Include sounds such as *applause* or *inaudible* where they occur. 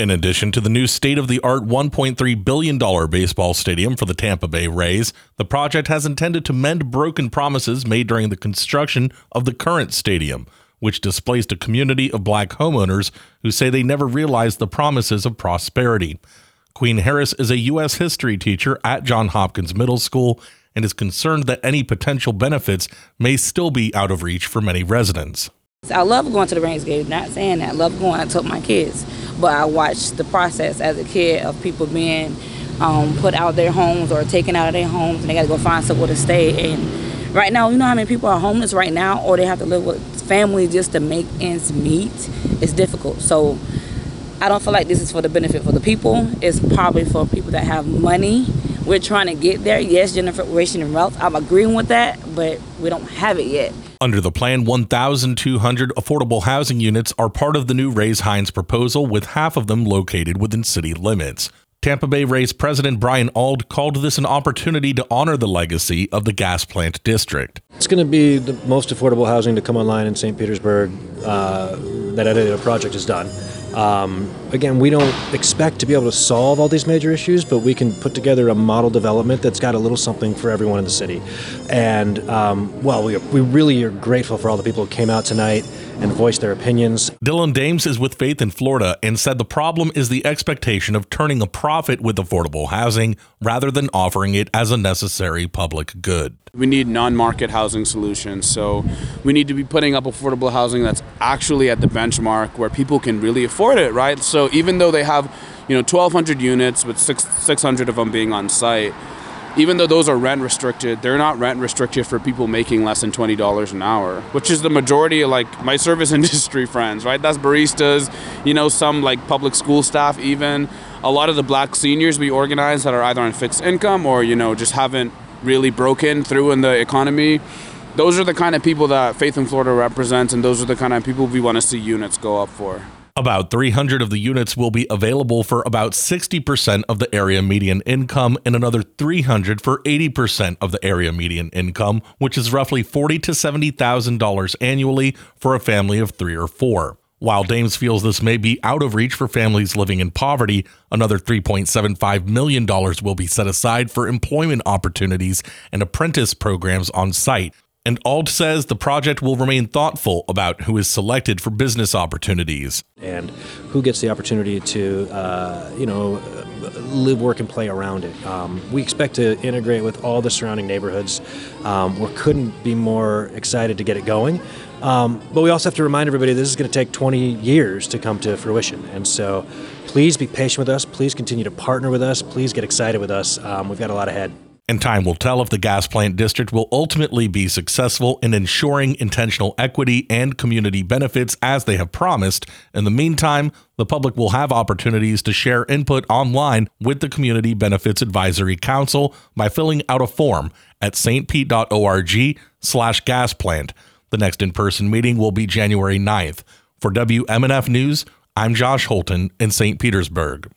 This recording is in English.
In addition to the new state of the art $1.3 billion baseball stadium for the Tampa Bay Rays, the project has intended to mend broken promises made during the construction of the current stadium, which displaced a community of black homeowners who say they never realized the promises of prosperity. Queen Harris is a U.S. history teacher at John Hopkins Middle School and is concerned that any potential benefits may still be out of reach for many residents. I love going to the Rays game, not saying that. I love going, I took my kids. But I watched the process as a kid of people being um, put out of their homes or taken out of their homes and they got to go find somewhere to stay. And right now, you know how many people are homeless right now or they have to live with family just to make ends meet? It's difficult. So I don't feel like this is for the benefit for the people. It's probably for people that have money. We're trying to get there. Yes, generation and wealth. I'm agreeing with that, but we don't have it yet. Under the plan, 1,200 affordable housing units are part of the new Rays Hines proposal, with half of them located within city limits. Tampa Bay Rays President Brian Auld called this an opportunity to honor the legacy of the gas plant district. It's going to be the most affordable housing to come online in St. Petersburg uh, that any project has done. Um, again, we don't expect to be able to solve all these major issues, but we can put together a model development that's got a little something for everyone in the city. And um, well, we, we really are grateful for all the people who came out tonight and voiced their opinions. Dylan Dames is with Faith in Florida and said the problem is the expectation of turning a profit with affordable housing rather than offering it as a necessary public good. We need non market housing solutions. So we need to be putting up affordable housing that's actually at the benchmark where people can really afford it, right? So even though they have, you know, 1,200 units with six, 600 of them being on site, even though those are rent restricted, they're not rent restricted for people making less than twenty dollars an hour, which is the majority of like my *laughs* service industry friends, right? That's baristas, you know, some like public school staff, even a lot of the black seniors we organize that are either on fixed income or you know just haven't really broken through in the economy. Those are the kind of people that Faith in Florida represents, and those are the kind of people we want to see units go up for. About 300 of the units will be available for about 60% of the area median income and another 300 for 80% of the area median income, which is roughly 40 to $70,000 annually for a family of 3 or 4. While Dames feels this may be out of reach for families living in poverty, another $3.75 million will be set aside for employment opportunities and apprentice programs on site. And Auld says the project will remain thoughtful about who is selected for business opportunities and who gets the opportunity to, uh, you know, live, work, and play around it. Um, we expect to integrate with all the surrounding neighborhoods. Um, we couldn't be more excited to get it going. Um, but we also have to remind everybody this is going to take 20 years to come to fruition. And so please be patient with us. Please continue to partner with us. Please get excited with us. Um, we've got a lot ahead. And time will tell if the gas plant district will ultimately be successful in ensuring intentional equity and community benefits as they have promised. In the meantime, the public will have opportunities to share input online with the Community Benefits Advisory Council by filling out a form at stpete.org slash gas plant. The next in-person meeting will be January 9th. For WMNF News, I'm Josh Holton in St. Petersburg.